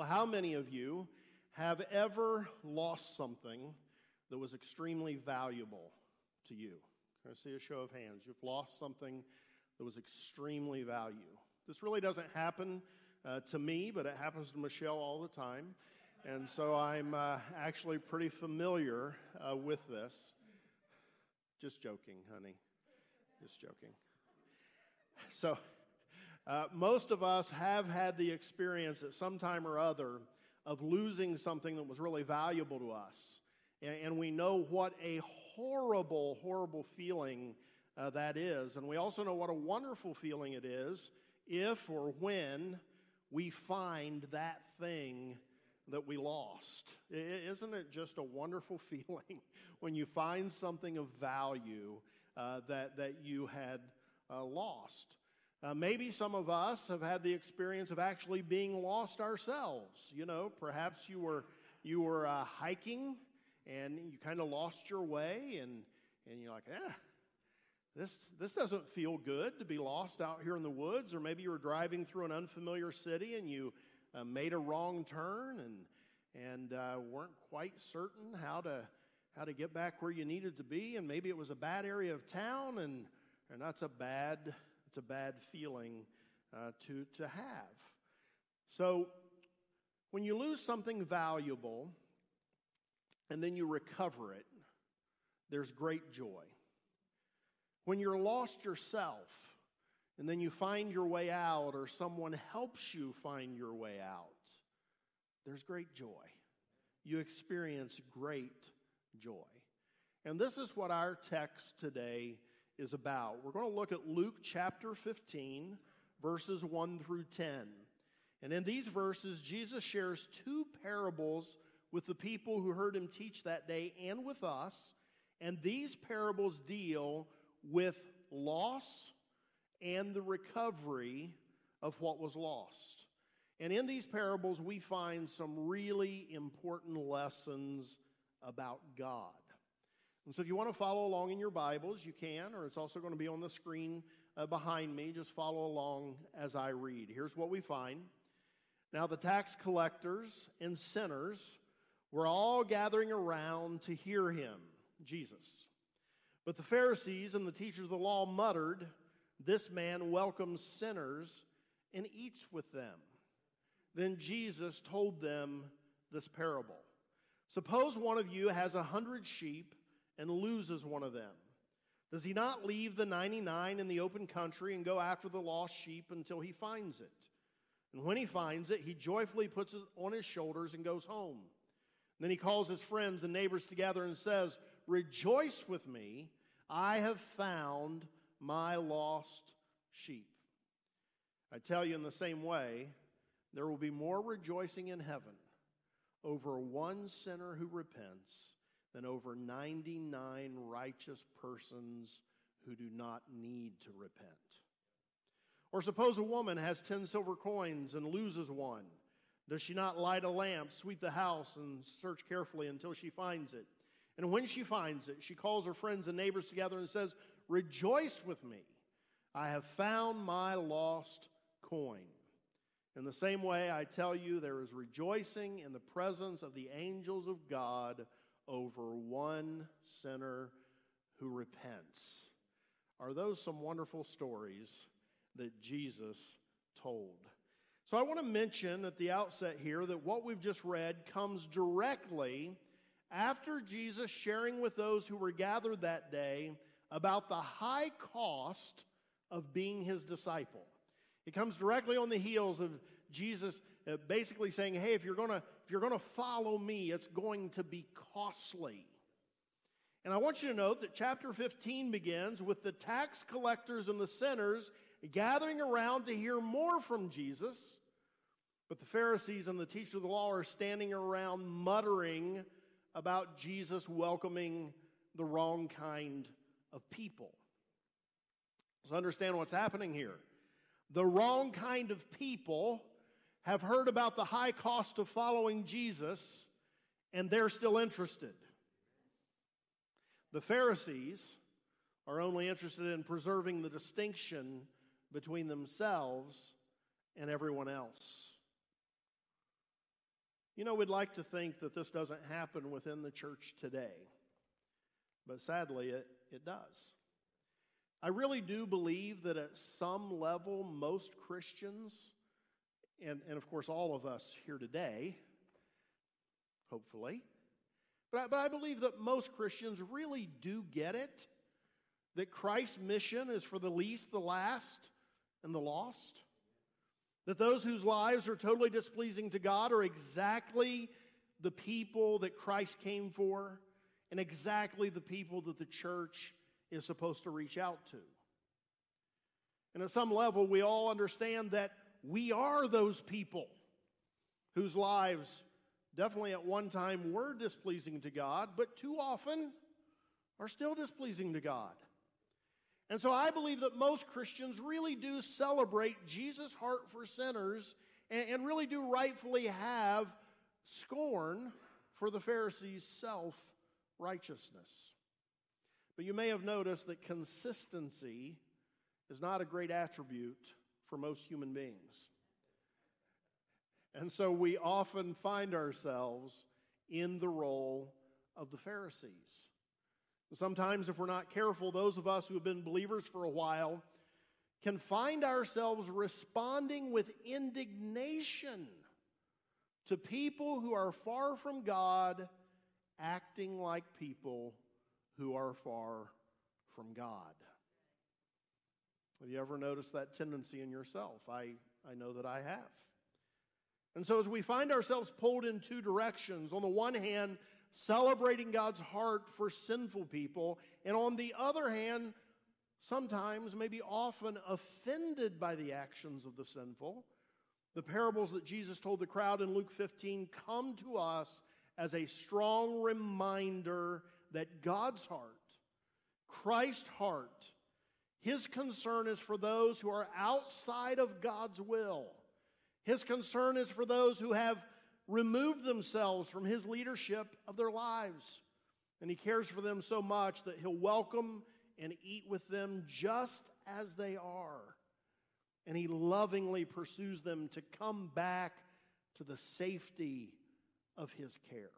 Well, how many of you have ever lost something that was extremely valuable to you? Can I see a show of hands? You've lost something that was extremely valuable. This really doesn't happen uh, to me, but it happens to Michelle all the time. And so I'm uh, actually pretty familiar uh, with this. Just joking, honey. Just joking. So, uh, most of us have had the experience at some time or other of losing something that was really valuable to us. And, and we know what a horrible, horrible feeling uh, that is. And we also know what a wonderful feeling it is if or when we find that thing that we lost. Isn't it just a wonderful feeling when you find something of value uh, that, that you had uh, lost? Uh, maybe some of us have had the experience of actually being lost ourselves. You know, perhaps you were, you were uh, hiking and you kind of lost your way and, and you're like, eh, this, this doesn't feel good to be lost out here in the woods. Or maybe you were driving through an unfamiliar city and you uh, made a wrong turn and, and uh, weren't quite certain how to, how to get back where you needed to be. And maybe it was a bad area of town and, and that's a bad it's a bad feeling uh, to, to have. So, when you lose something valuable and then you recover it, there's great joy. When you're lost yourself and then you find your way out or someone helps you find your way out, there's great joy. You experience great joy. And this is what our text today is about. We're going to look at Luke chapter 15, verses 1 through 10. And in these verses, Jesus shares two parables with the people who heard him teach that day and with us. And these parables deal with loss and the recovery of what was lost. And in these parables, we find some really important lessons about God. And so if you want to follow along in your Bibles, you can, or it's also going to be on the screen uh, behind me. Just follow along as I read. Here's what we find. Now, the tax collectors and sinners were all gathering around to hear him, Jesus. But the Pharisees and the teachers of the law muttered, This man welcomes sinners and eats with them. Then Jesus told them this parable Suppose one of you has a hundred sheep and loses one of them? Does he not leave the 99 in the open country and go after the lost sheep until he finds it? And when he finds it, he joyfully puts it on his shoulders and goes home. And then he calls his friends and neighbors together and says, Rejoice with me, I have found my lost sheep. I tell you in the same way, there will be more rejoicing in heaven over one sinner who repents than over 99 righteous persons who do not need to repent. Or suppose a woman has 10 silver coins and loses one. Does she not light a lamp, sweep the house, and search carefully until she finds it? And when she finds it, she calls her friends and neighbors together and says, Rejoice with me. I have found my lost coin. In the same way, I tell you, there is rejoicing in the presence of the angels of God over one sinner who repents. Are those some wonderful stories that Jesus told? So I want to mention at the outset here that what we've just read comes directly after Jesus sharing with those who were gathered that day about the high cost of being his disciple. It comes directly on the heels of Jesus uh, basically saying, hey, if you're going to if you're going to follow me, it's going to be costly. And I want you to note that chapter 15 begins with the tax collectors and the sinners gathering around to hear more from Jesus. But the Pharisees and the teachers of the law are standing around muttering about Jesus welcoming the wrong kind of people. Let's understand what's happening here. The wrong kind of people have heard about the high cost of following Jesus and they're still interested. The Pharisees are only interested in preserving the distinction between themselves and everyone else. You know, we'd like to think that this doesn't happen within the church today, but sadly, it, it does. I really do believe that at some level, most Christians, and, and of course all of us here today, hopefully, but I, but I believe that most Christians really do get it that Christ's mission is for the least, the last, and the lost. That those whose lives are totally displeasing to God are exactly the people that Christ came for and exactly the people that the church is supposed to reach out to. And at some level, we all understand that we are those people whose lives definitely at one time were displeasing to God, but too often are still displeasing to God. And so I believe that most Christians really do celebrate Jesus' heart for sinners and, and really do rightfully have scorn for the Pharisees' self righteousness. But you may have noticed that consistency is not a great attribute for most human beings. And so we often find ourselves in the role of the Pharisees. Sometimes, if we're not careful, those of us who have been believers for a while can find ourselves responding with indignation to people who are far from God, acting like people who are far from God. Have you ever noticed that tendency in yourself? I, I know that I have. And so, as we find ourselves pulled in two directions, on the one hand, celebrating God's heart for sinful people, and on the other hand, sometimes, maybe often, offended by the actions of the sinful, the parables that Jesus told the crowd in Luke 15 come to us as a strong reminder that God's heart, Christ's heart, his concern is for those who are outside of God's will. His concern is for those who have removed themselves from his leadership of their lives. And he cares for them so much that he'll welcome and eat with them just as they are. And he lovingly pursues them to come back to the safety of his care.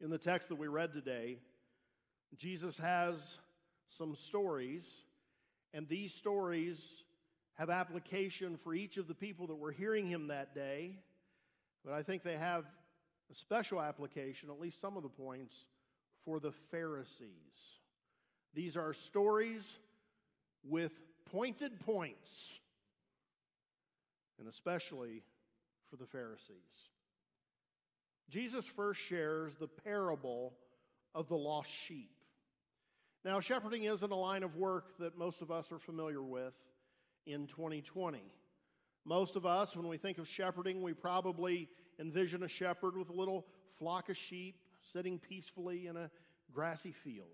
In the text that we read today, Jesus has some stories, and these stories have application for each of the people that were hearing him that day, but I think they have a special application, at least some of the points, for the Pharisees. These are stories with pointed points, and especially for the Pharisees. Jesus first shares the parable of the lost sheep. Now, shepherding isn't a line of work that most of us are familiar with in 2020. Most of us, when we think of shepherding, we probably envision a shepherd with a little flock of sheep sitting peacefully in a grassy field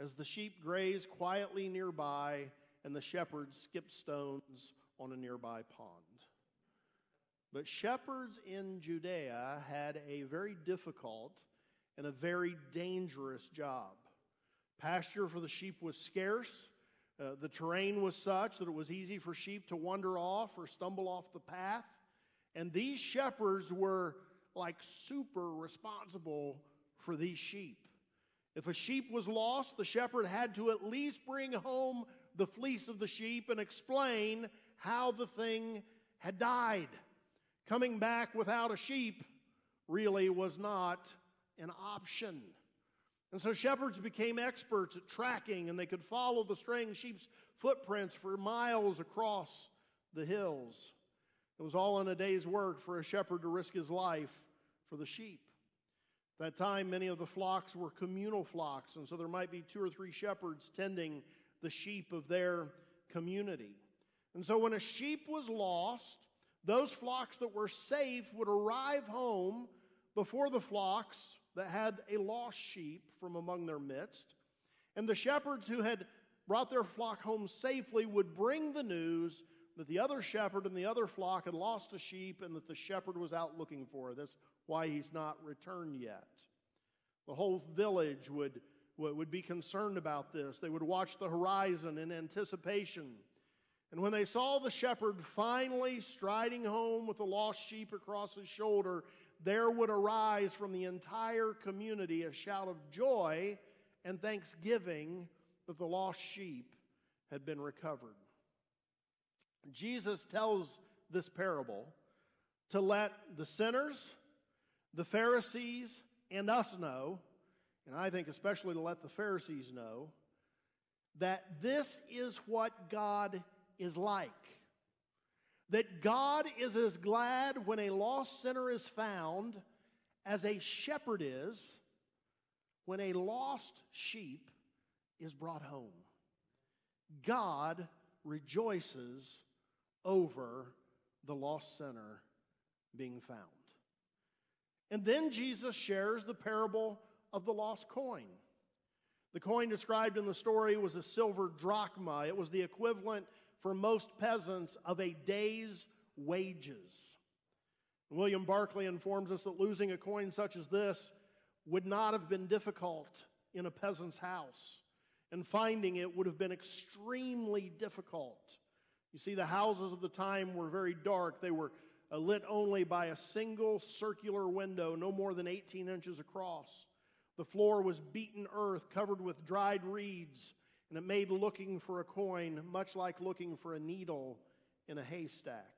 as the sheep graze quietly nearby and the shepherd skips stones on a nearby pond. But shepherds in Judea had a very difficult and a very dangerous job. Pasture for the sheep was scarce. Uh, the terrain was such that it was easy for sheep to wander off or stumble off the path. And these shepherds were like super responsible for these sheep. If a sheep was lost, the shepherd had to at least bring home the fleece of the sheep and explain how the thing had died. Coming back without a sheep really was not an option. And so shepherds became experts at tracking, and they could follow the straying sheep's footprints for miles across the hills. It was all in a day's work for a shepherd to risk his life for the sheep. At that time, many of the flocks were communal flocks, and so there might be two or three shepherds tending the sheep of their community. And so when a sheep was lost, those flocks that were safe would arrive home before the flocks that had a lost sheep from among their midst. And the shepherds who had brought their flock home safely would bring the news that the other shepherd and the other flock had lost a sheep and that the shepherd was out looking for it. That's why he's not returned yet. The whole village would, would be concerned about this. They would watch the horizon in anticipation. And when they saw the shepherd finally striding home with the lost sheep across his shoulder, there would arise from the entire community a shout of joy and thanksgiving that the lost sheep had been recovered. Jesus tells this parable to let the sinners, the Pharisees, and us know, and I think especially to let the Pharisees know, that this is what God is like. That God is as glad when a lost sinner is found as a shepherd is when a lost sheep is brought home. God rejoices over the lost sinner being found. And then Jesus shares the parable of the lost coin. The coin described in the story was a silver drachma. It was the equivalent for most peasants of a day's wages. William Barclay informs us that losing a coin such as this would not have been difficult in a peasant's house, and finding it would have been extremely difficult. You see, the houses of the time were very dark. They were uh, lit only by a single circular window, no more than 18 inches across. The floor was beaten earth covered with dried reeds, and it made looking for a coin much like looking for a needle in a haystack.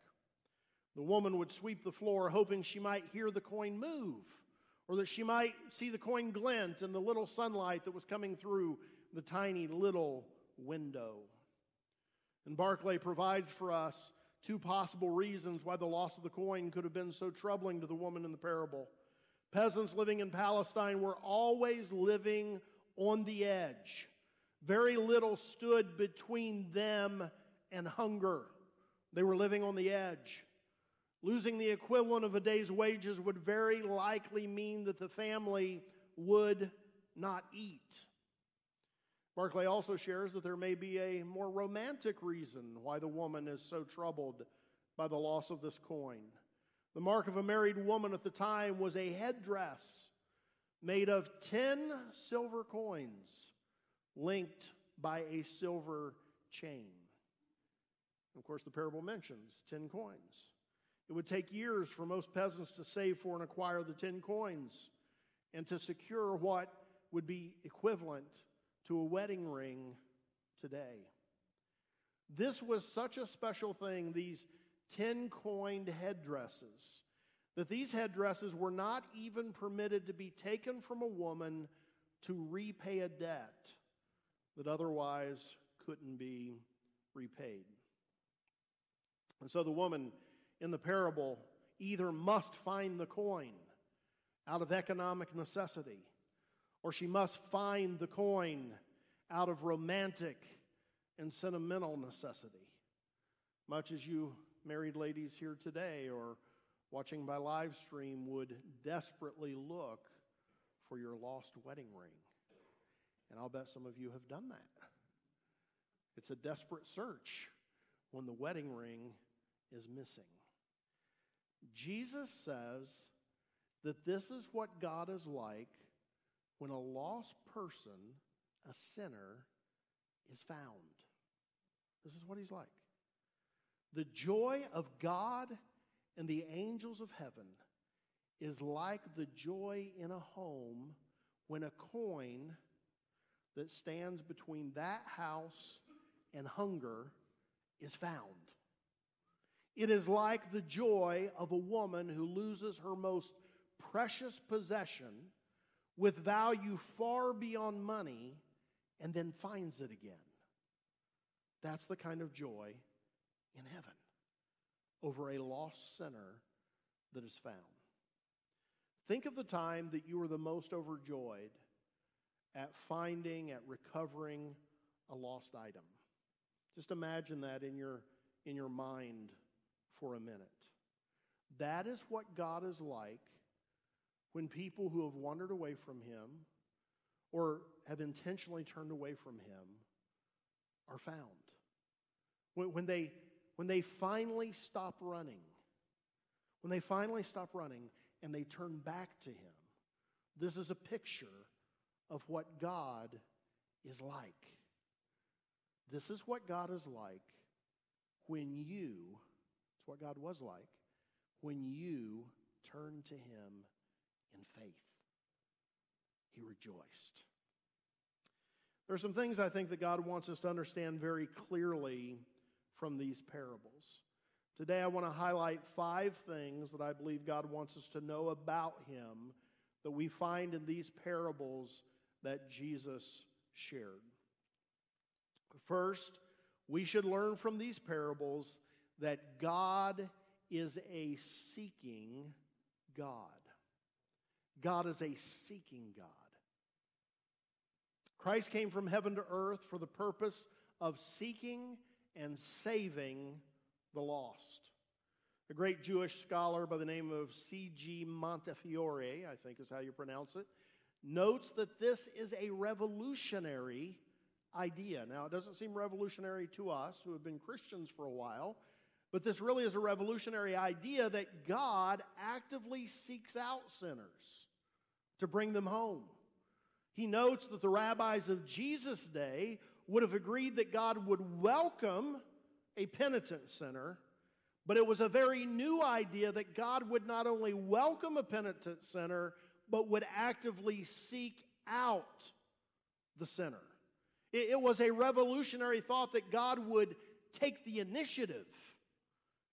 The woman would sweep the floor, hoping she might hear the coin move, or that she might see the coin glint in the little sunlight that was coming through the tiny little window. And Barclay provides for us two possible reasons why the loss of the coin could have been so troubling to the woman in the parable. Peasants living in Palestine were always living on the edge. Very little stood between them and hunger. They were living on the edge. Losing the equivalent of a day's wages would very likely mean that the family would not eat. Barclay also shares that there may be a more romantic reason why the woman is so troubled by the loss of this coin. The mark of a married woman at the time was a headdress made of 10 silver coins linked by a silver chain. Of course, the parable mentions 10 coins. It would take years for most peasants to save for and acquire the 10 coins and to secure what would be equivalent to a wedding ring today. This was such a special thing, these 10 coined headdresses, that these headdresses were not even permitted to be taken from a woman to repay a debt that otherwise couldn't be repaid. And so the woman in the parable either must find the coin out of economic necessity or she must find the coin out of romantic and sentimental necessity. Much as you married ladies here today or watching by live stream would desperately look for your lost wedding ring. And I'll bet some of you have done that. It's a desperate search when the wedding ring is missing. Jesus says that this is what God is like when a lost person, a sinner, is found. This is what he's like. The joy of God and the angels of heaven is like the joy in a home when a coin that stands between that house and hunger is found. It is like the joy of a woman who loses her most precious possession with value far beyond money and then finds it again. That's the kind of joy in heaven over a lost sinner that is found. Think of the time that you were the most overjoyed at finding, at recovering a lost item. Just imagine that in your, in your mind for a minute. That is what God is like when people who have wandered away from Him or have intentionally turned away from Him are found. When, when, they, when they finally stop running, when they finally stop running and they turn back to Him, this is a picture of what God is like. This is what God is like when you, it's what God was like, when you turned to him in faith. He rejoiced. There are some things I think that God wants us to understand very clearly from these parables. Today, I want to highlight five things that I believe God wants us to know about Him that we find in these parables that Jesus shared. First, we should learn from these parables that God is a seeking God. God is a seeking God. Christ came from heaven to earth for the purpose of seeking and saving the lost. A great Jewish scholar by the name of C.G. Montefiore, I think is how you pronounce it, notes that this is a revolutionary idea. Now, it doesn't seem revolutionary to us who have been Christians for a while, but this really is a revolutionary idea that God actively seeks out sinners to bring them home. He notes that the rabbis of Jesus' day would have agreed that God would welcome a penitent sinner, but it was a very new idea that God would not only welcome a penitent sinner, but would actively seek out the sinner. It, it was a revolutionary thought that God would take the initiative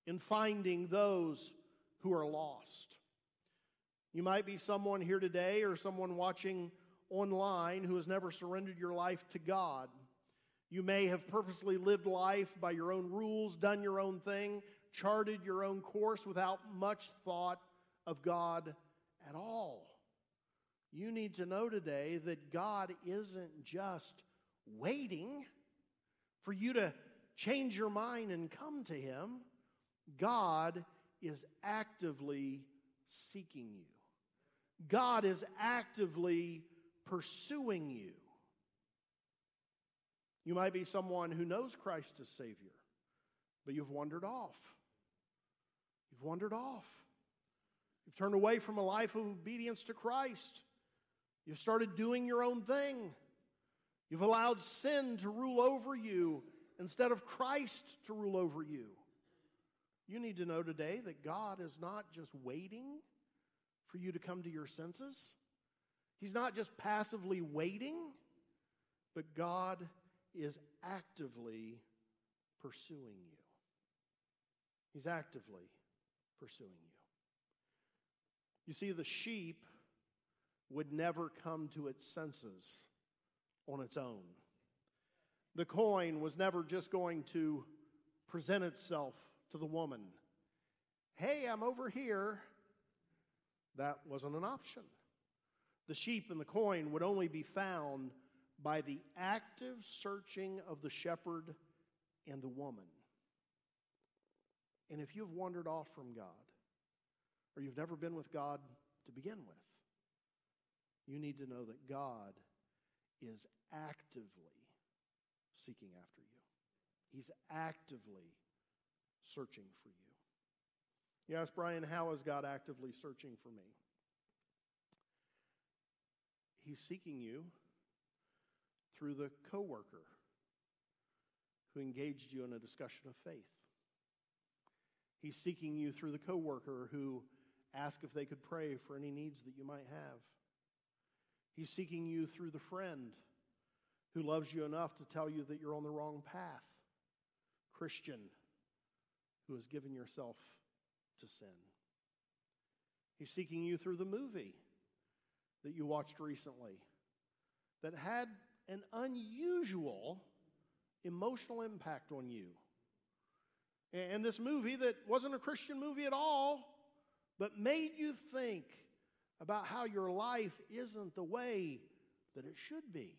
in finding those who are lost. You might be someone here today or someone watching online who has never surrendered your life to God. You may have purposely lived life by your own rules, done your own thing, charted your own course without much thought of God at all. You need to know today that God isn't just waiting for you to change your mind and come to Him. God is actively seeking you. God is actively pursuing you. You might be someone who knows Christ as Savior, but you've wandered off. You've wandered off. You've turned away from a life of obedience to Christ. You've started doing your own thing. You've allowed sin to rule over you instead of Christ to rule over you. You need to know today that God is not just waiting for you to come to your senses. He's not just passively waiting, but God is actively pursuing you. He's actively pursuing you. You see, the sheep would never come to its senses on its own. The coin was never just going to present itself to the woman. Hey, I'm over here. That wasn't an option. The sheep and the coin would only be found by the active searching of the shepherd and the woman. And if you've wandered off from God, or you've never been with God to begin with, you need to know that God is actively seeking after you. He's actively searching for you. You ask Brian, how is God actively searching for me? He's seeking you through the coworker who engaged you in a discussion of faith. He's seeking you through the coworker who asked if they could pray for any needs that you might have. He's seeking you through the friend who loves you enough to tell you that you're on the wrong path. Christian who has given yourself to sin. He's seeking you through the movie that you watched recently that had an unusual emotional impact on you. And this movie that wasn't a Christian movie at all, but made you think about how your life isn't the way that it should be.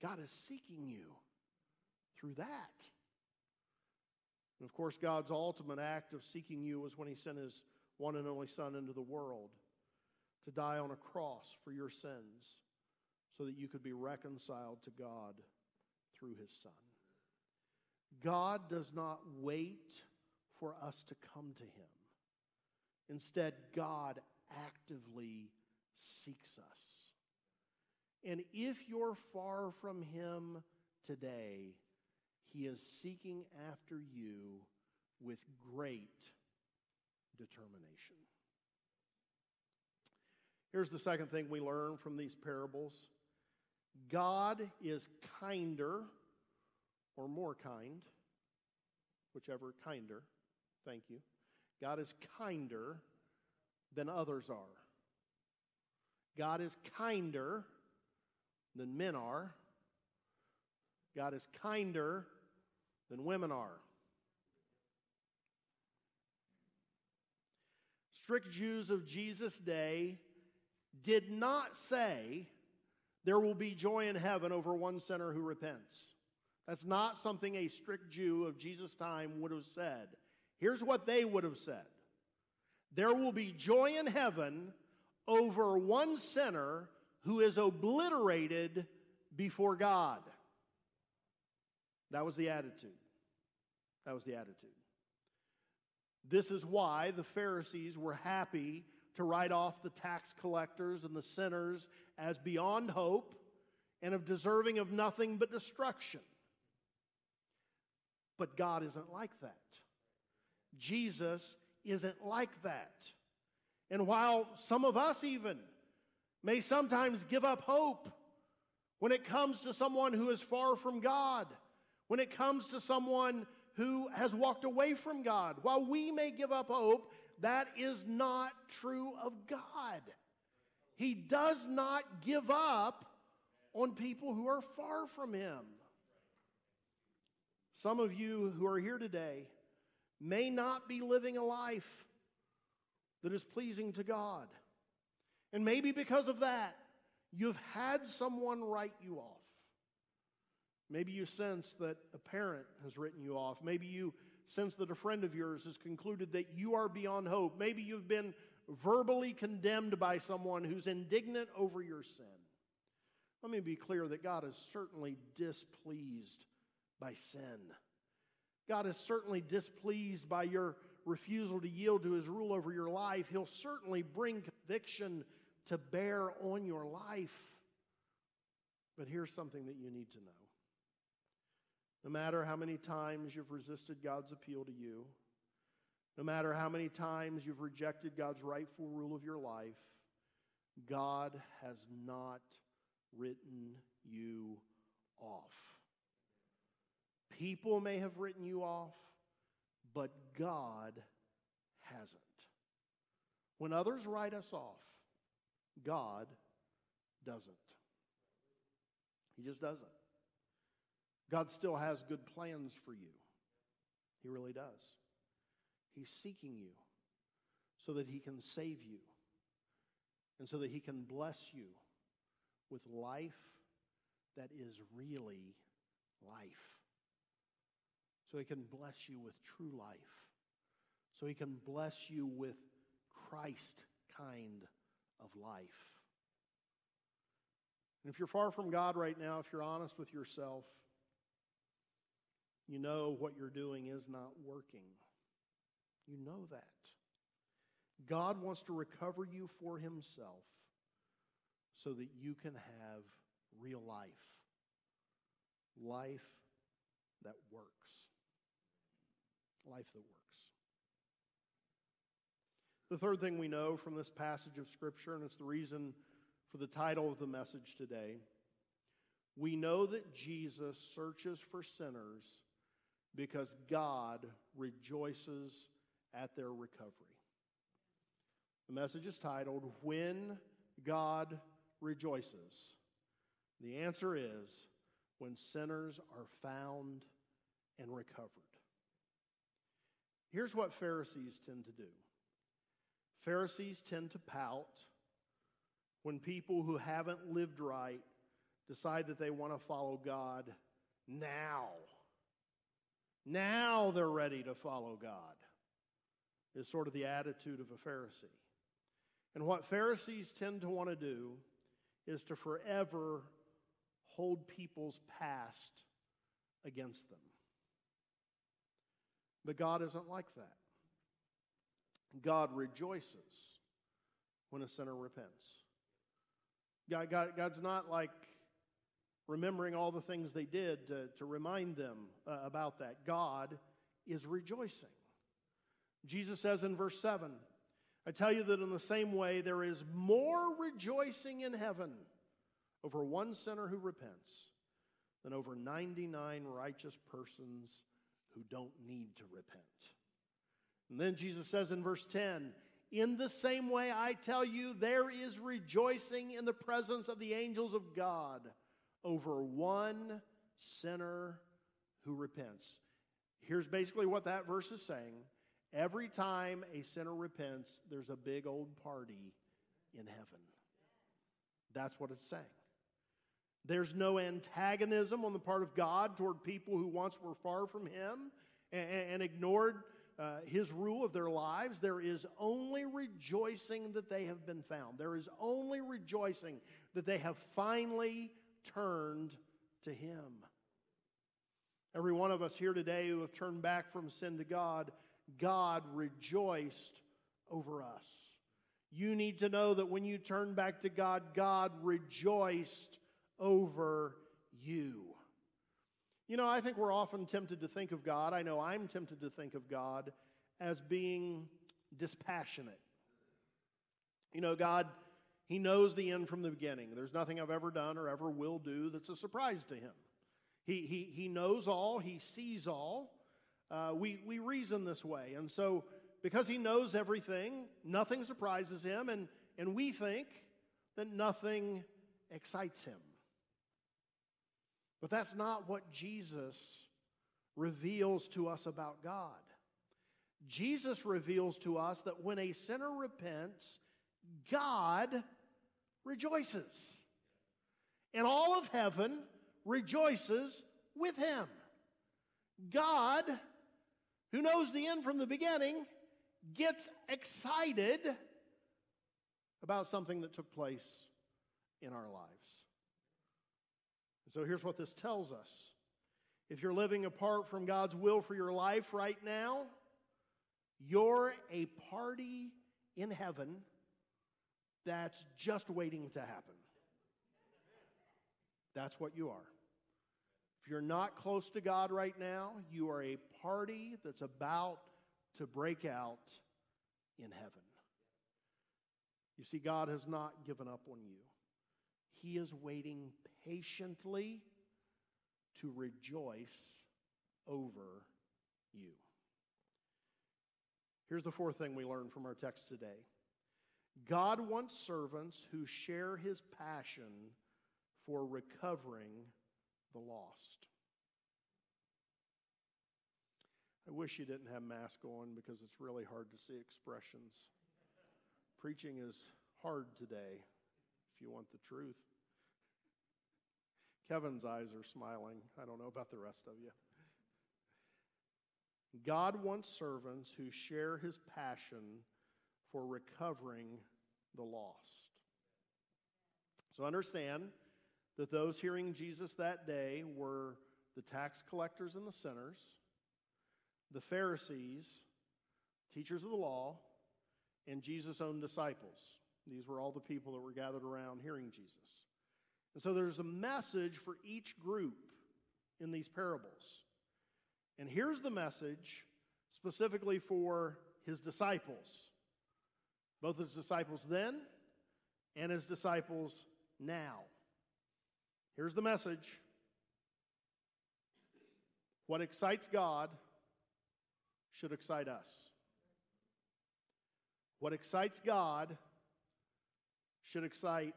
God is seeking you through that. And of course, God's ultimate act of seeking you was when He sent His one and only Son into the world to die on a cross for your sins so that you could be reconciled to God through his Son. God does not wait for us to come to him. Instead, God actively seeks us. And if you're far from him today, He is seeking after you with great determination. Here's the second thing we learn from these parables God is kinder or more kind, whichever kinder, thank you. God is kinder than others are. God is kinder than men are. God is kinder than women are. Strict Jews of Jesus' day did not say there will be joy in heaven over one sinner who repents. That's not something a strict Jew of Jesus' time would have said. Here's what they would have said There will be joy in heaven over one sinner who is obliterated before God. That was the attitude. That was the attitude. This is why the Pharisees were happy to write off the tax collectors and the sinners as beyond hope and of deserving of nothing but destruction. But God isn't like that. Jesus isn't like that. And while some of us even may sometimes give up hope when it comes to someone who is far from God, when it comes to someone who has walked away from God, while we may give up hope, that is not true of God. He does not give up on people who are far from Him. Some of you who are here today may not be living a life that is pleasing to God. And maybe because of that, you've had someone write you off. Maybe you sense that a parent has written you off. Maybe you sense that a friend of yours has concluded that you are beyond hope. Maybe you've been verbally condemned by someone who's indignant over your sin. Let me be clear that God is certainly displeased by sin. God is certainly displeased by your refusal to yield to his rule over your life. He'll certainly bring conviction to bear on your life. But here's something that you need to know. No matter how many times you've resisted God's appeal to you, no matter how many times you've rejected God's rightful rule of your life, God has not written you off. People may have written you off, but God hasn't. When others write us off, God doesn't. He just doesn't. God still has good plans for you. He really does. He's seeking you so that He can save you and so that He can bless you with life that is really life so He can bless you with true life, so He can bless you with Christ kind of life. And if you're far from God right now, if you're honest with yourself, you know what you're doing is not working. You know that. God wants to recover you for Himself so that you can have real life. Life that works life that works. The third thing we know from this passage of Scripture, and it's the reason for the title of the message today, we know that Jesus searches for sinners because God rejoices at their recovery. The message is titled, When God Rejoices. The answer is when sinners are found and recovered. Here's what Pharisees tend to do Pharisees tend to pout when people who haven't lived right decide that they want to follow God now. Now they're ready to follow God, is sort of the attitude of a Pharisee. And what Pharisees tend to want to do is to forever hold people's past against them. But God isn't like that. God rejoices when a sinner repents. God, God, God's not like remembering all the things they did to, to remind them uh, about that. God is rejoicing. Jesus says in verse 7 I tell you that in the same way, there is more rejoicing in heaven over one sinner who repents than over 99 righteous persons who don't need to repent. And then Jesus says in verse 10 In the same way, I tell you, there is rejoicing in the presence of the angels of God over one sinner who repents. Here's basically what that verse is saying. Every time a sinner repents, there's a big old party in heaven. That's what it's saying. There's no antagonism on the part of God toward people who once were far from Him and, and ignored uh, His rule of their lives. There is only rejoicing that they have been found. There is only rejoicing that they have finally turned to Him. Every one of us here today who have turned back from sin to God, God rejoiced over us. You need to know that when you turn back to God, God rejoiced over you. You know, I think we're often tempted to think of God, I know I'm tempted to think of God as being dispassionate. You know, God he knows the end from the beginning. There's nothing I've ever done or ever will do that's a surprise to him. He, he, he knows all, he sees all. Uh, we, we reason this way. And so, because he knows everything, nothing surprises him, and, and we think that nothing excites him. But that's not what Jesus reveals to us about God. Jesus reveals to us that when a sinner repents, God rejoices. And all of heaven rejoices with him. God, who knows the end from the beginning, gets excited about something that took place in our lives. So here's what this tells us. If you're living apart from God's will for your life right now, you're a party in heaven that's just waiting to happen. That's what you are. If you're not close to God right now, you are a party that's about to break out in heaven. You see, God has not given up on you, He is waiting patiently to rejoice over you. Here's the fourth thing we learn from our text today God wants servants who share his passion for recovering the lost. I wish you didn't have mask on because it's really hard to see expressions. Preaching is hard today, if you want the truth. Kevin's eyes are smiling. I don't know about the rest of you. God wants servants who share his passion for recovering the lost. So understand that those hearing Jesus that day were the tax collectors and the sinners, the Pharisees, teachers of the law, and Jesus' own disciples. These were all the people that were gathered around hearing Jesus. And so there's a message for each group in these parables. And here's the message specifically for his disciples both his disciples then and his disciples now. Here's the message what excites God should excite us. What excites God should excite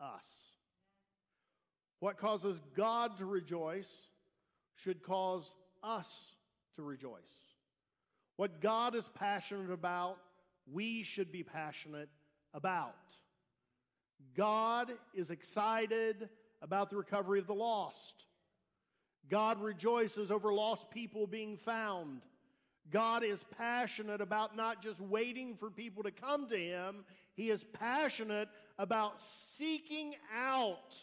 us. What causes God to rejoice should cause us to rejoice. What God is passionate about we should be passionate about. God is excited about the recovery of the lost. God rejoices over lost people being found. God is passionate about not just waiting for people to come to Him, He is passionate about seeking out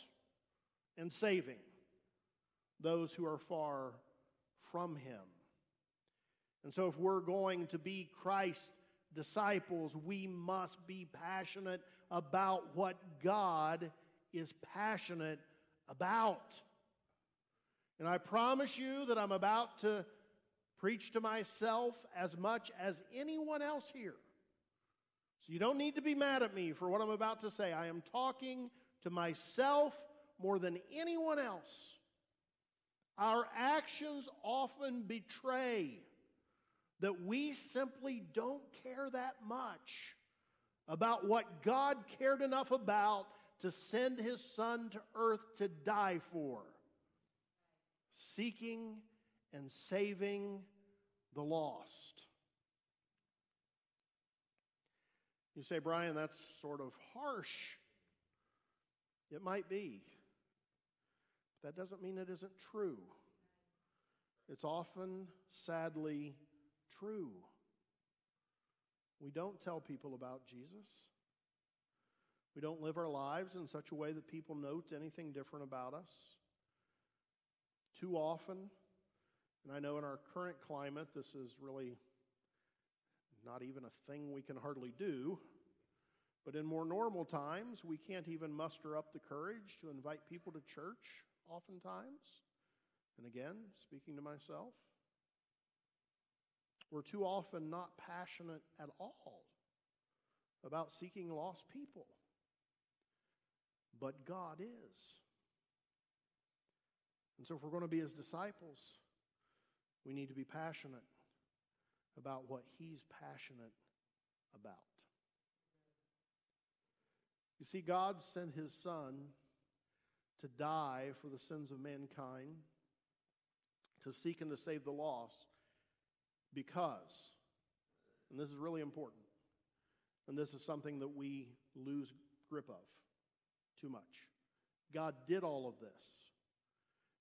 and saving those who are far from Him. And so, if we're going to be Christ disciples, we must be passionate about what God is passionate about. And I promise you that I'm about to preach to myself as much as anyone else here. So you don't need to be mad at me for what I'm about to say. I am talking to myself more than anyone else. Our actions often betray that we simply don't care that much about what God cared enough about to send his son to earth to die for, seeking and saving the lost. You say, Brian, that's sort of harsh. It might be. That doesn't mean it isn't true. It's often, sadly, true. We don't tell people about Jesus. We don't live our lives in such a way that people note anything different about us. Too often, and I know in our current climate, this is really not even a thing we can hardly do. But in more normal times, we can't even muster up the courage to invite people to church, oftentimes. And again, speaking to myself, we're too often not passionate at all about seeking lost people. But God is. And so, if we're going to be his disciples, we need to be passionate about what he's passionate about. You see, God sent his son to die for the sins of mankind, to seek and to save the lost, because, and this is really important, and this is something that we lose grip of too much. God did all of this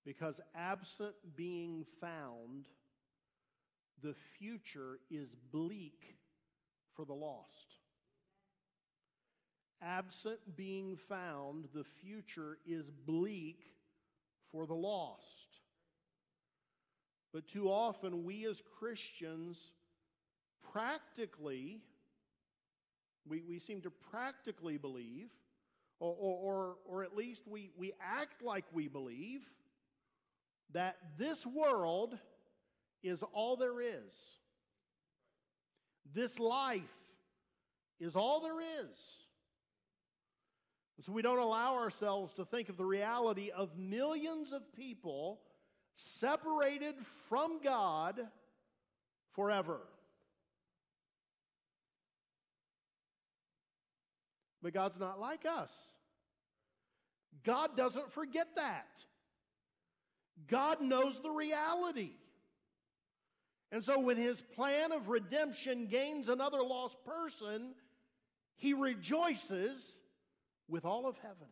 because, absent being found, the future is bleak for the lost. Absent being found, the future is bleak for the lost. But too often, we as Christians practically, we, we seem to practically believe, or, or, or at least we, we act like we believe, that this world is all there is. This life is all there is. So we don't allow ourselves to think of the reality of millions of people separated from God forever. But God's not like us. God doesn't forget that. God knows the reality. And so when his plan of redemption gains another lost person, he rejoices with all of heaven.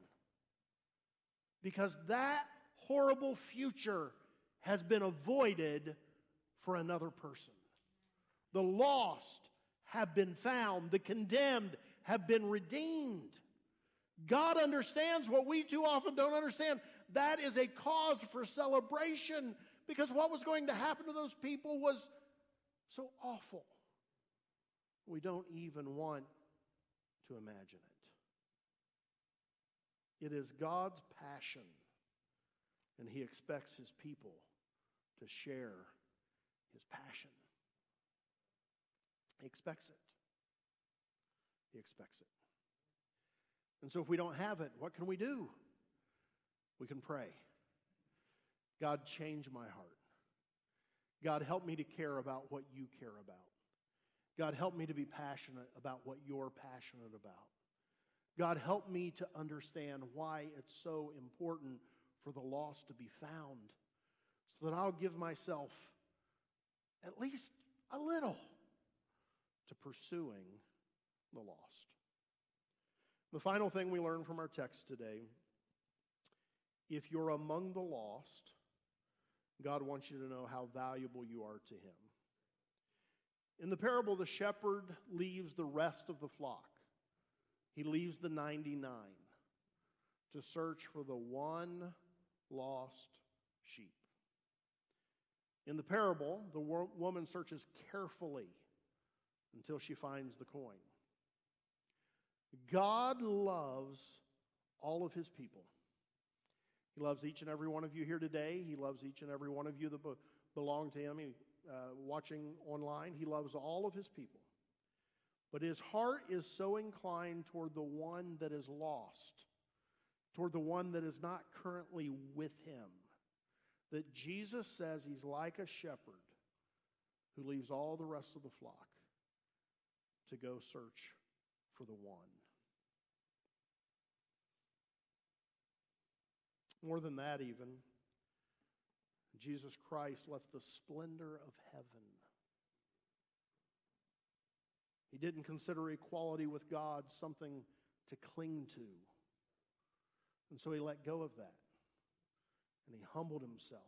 Because that horrible future has been avoided for another person. The lost have been found, the condemned have been redeemed. God understands what we too often don't understand. That is a cause for celebration because what was going to happen to those people was so awful. We don't even want to imagine it. It is God's passion, and He expects His people to share his passion. He expects it. He expects it. And so if we don't have it, what can we do? We can pray. God, change my heart. God, help me to care about what you care about. God, help me to be passionate about what you're passionate about. God, help me to understand why it's so important for the lost to be found so that I'll give myself at least a little to pursuing the lost. The final thing we learn from our text today if you're among the lost, God wants you to know how valuable you are to Him. In the parable, the shepherd leaves the rest of the flock, he leaves the 99 to search for the one lost sheep. In the parable, the woman searches carefully until she finds the coin. God loves all of his people. He loves each and every one of you here today. He loves each and every one of you that be- belong to Him. He, uh, watching online, He loves all of His people. But His heart is so inclined toward the one that is lost, toward the one that is not currently with Him, that Jesus says He's like a shepherd who leaves all the rest of the flock to go search for the one. More than that, even, Jesus Christ left the splendor of heaven. He didn't consider equality with God something to cling to. And so he let go of that. And he humbled himself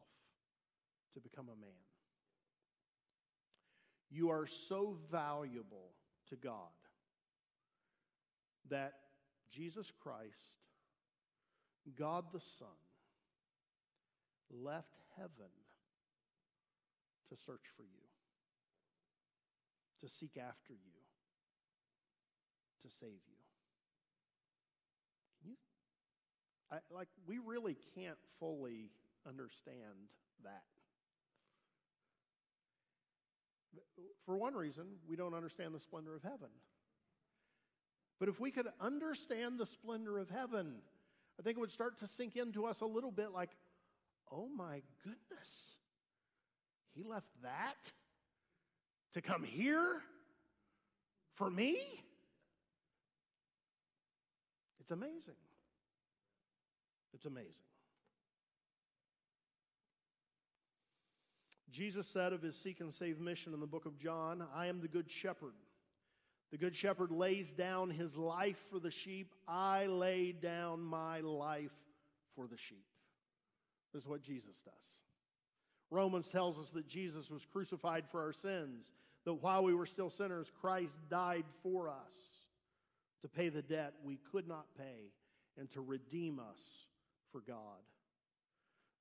to become a man. You are so valuable to God that Jesus Christ, God the Son, left heaven to search for you, to seek after you, to save you. Can you? I, like, we really can't fully understand that. For one reason, we don't understand the splendor of heaven. But if we could understand the splendor of heaven, I think it would start to sink into us a little bit like, oh my goodness, he left that to come here for me? It's amazing. It's amazing. Jesus said of his seek and save mission in the book of John, I am the good shepherd. The good shepherd lays down his life for the sheep. I lay down my life for the sheep. This is what Jesus does. Romans tells us that Jesus was crucified for our sins, that while we were still sinners, Christ died for us to pay the debt we could not pay and to redeem us for God.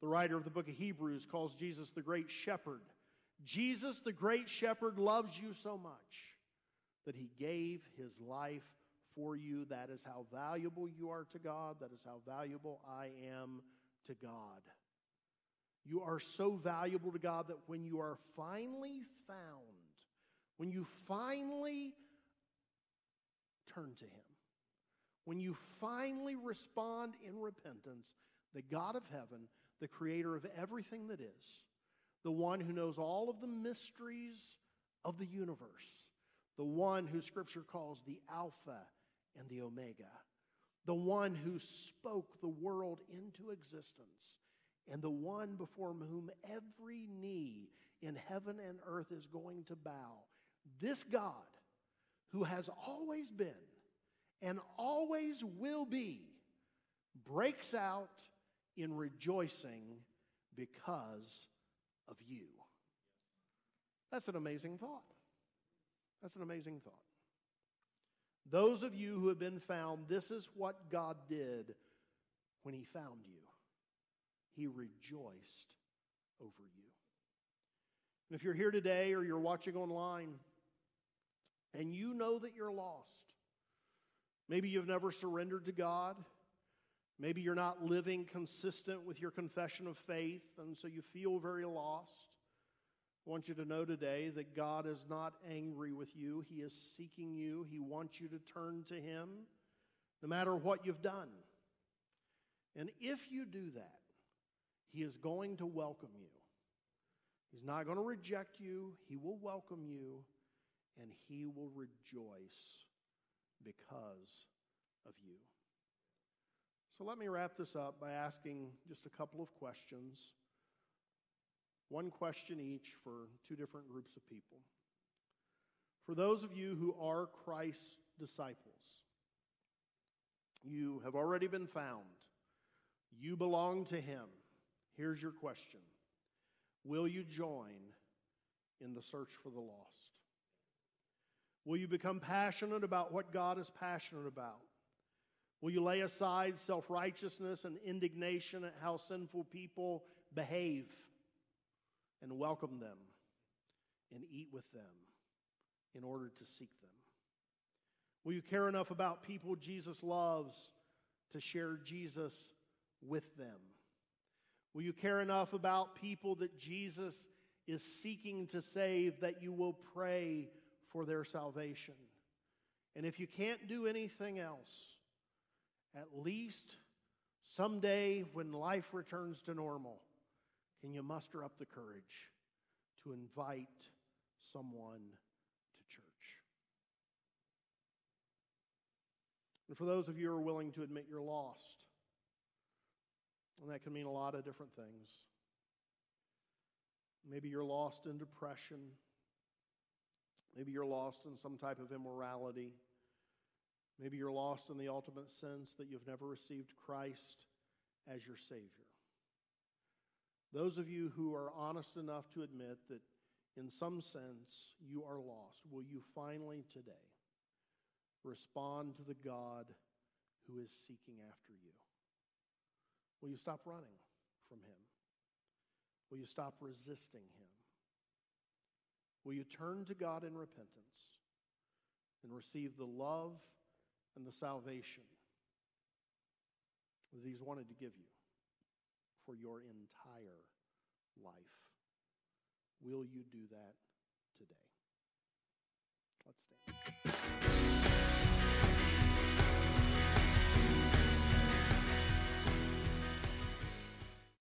The writer of the book of Hebrews calls Jesus the great shepherd. Jesus, the great shepherd, loves you so much that he gave his life for you. That is how valuable you are to God. That is how valuable I am to God. You are so valuable to God that when you are finally found, when you finally turn to him, when you finally respond in repentance, the God of heaven, the creator of everything that is, the one who knows all of the mysteries of the universe, the one who Scripture calls the Alpha and the Omega, the one who spoke the world into existence, and the one before whom every knee in heaven and earth is going to bow. This God, who has always been and always will be, breaks out in rejoicing because of you. That's an amazing thought. That's an amazing thought. Those of you who have been found, this is what God did when He found you. He rejoiced over you. And if you're here today or you're watching online and you know that you're lost, maybe you've never surrendered to God, maybe you're not living consistent with your confession of faith, and so you feel very lost. I want you to know today that God is not angry with you. He is seeking you. He wants you to turn to Him no matter what you've done. And if you do that, He is going to welcome you. He's not going to reject you. He will welcome you, and He will rejoice because of you. So let me wrap this up by asking just a couple of questions one question each for two different groups of people. For those of you who are Christ's disciples, you have already been found. You belong to Him. Here's your question Will you join in the search for the lost? Will you become passionate about what God is passionate about? Will you lay aside self righteousness and indignation at how sinful people behave? and welcome them and eat with them in order to seek them? Will you care enough about people Jesus loves to share Jesus with them? Will you care enough about people that Jesus is seeking to save that you will pray for their salvation? And if you can't do anything else, at least someday when life returns to normal, can you muster up the courage to invite someone to church? And for those of you who are willing to admit you're lost, and that can mean a lot of different things. Maybe you're lost in depression. Maybe you're lost in some type of immorality. Maybe you're lost in the ultimate sense that you've never received Christ as your Savior. Those of you who are honest enough to admit that in some sense you are lost, will you finally today respond to the God who is seeking after you? Will you stop running from Him? Will you stop resisting Him? Will you turn to God in repentance and receive the love and the salvation that He's wanted to give you for your entire life? Will you do that today? Let's stand.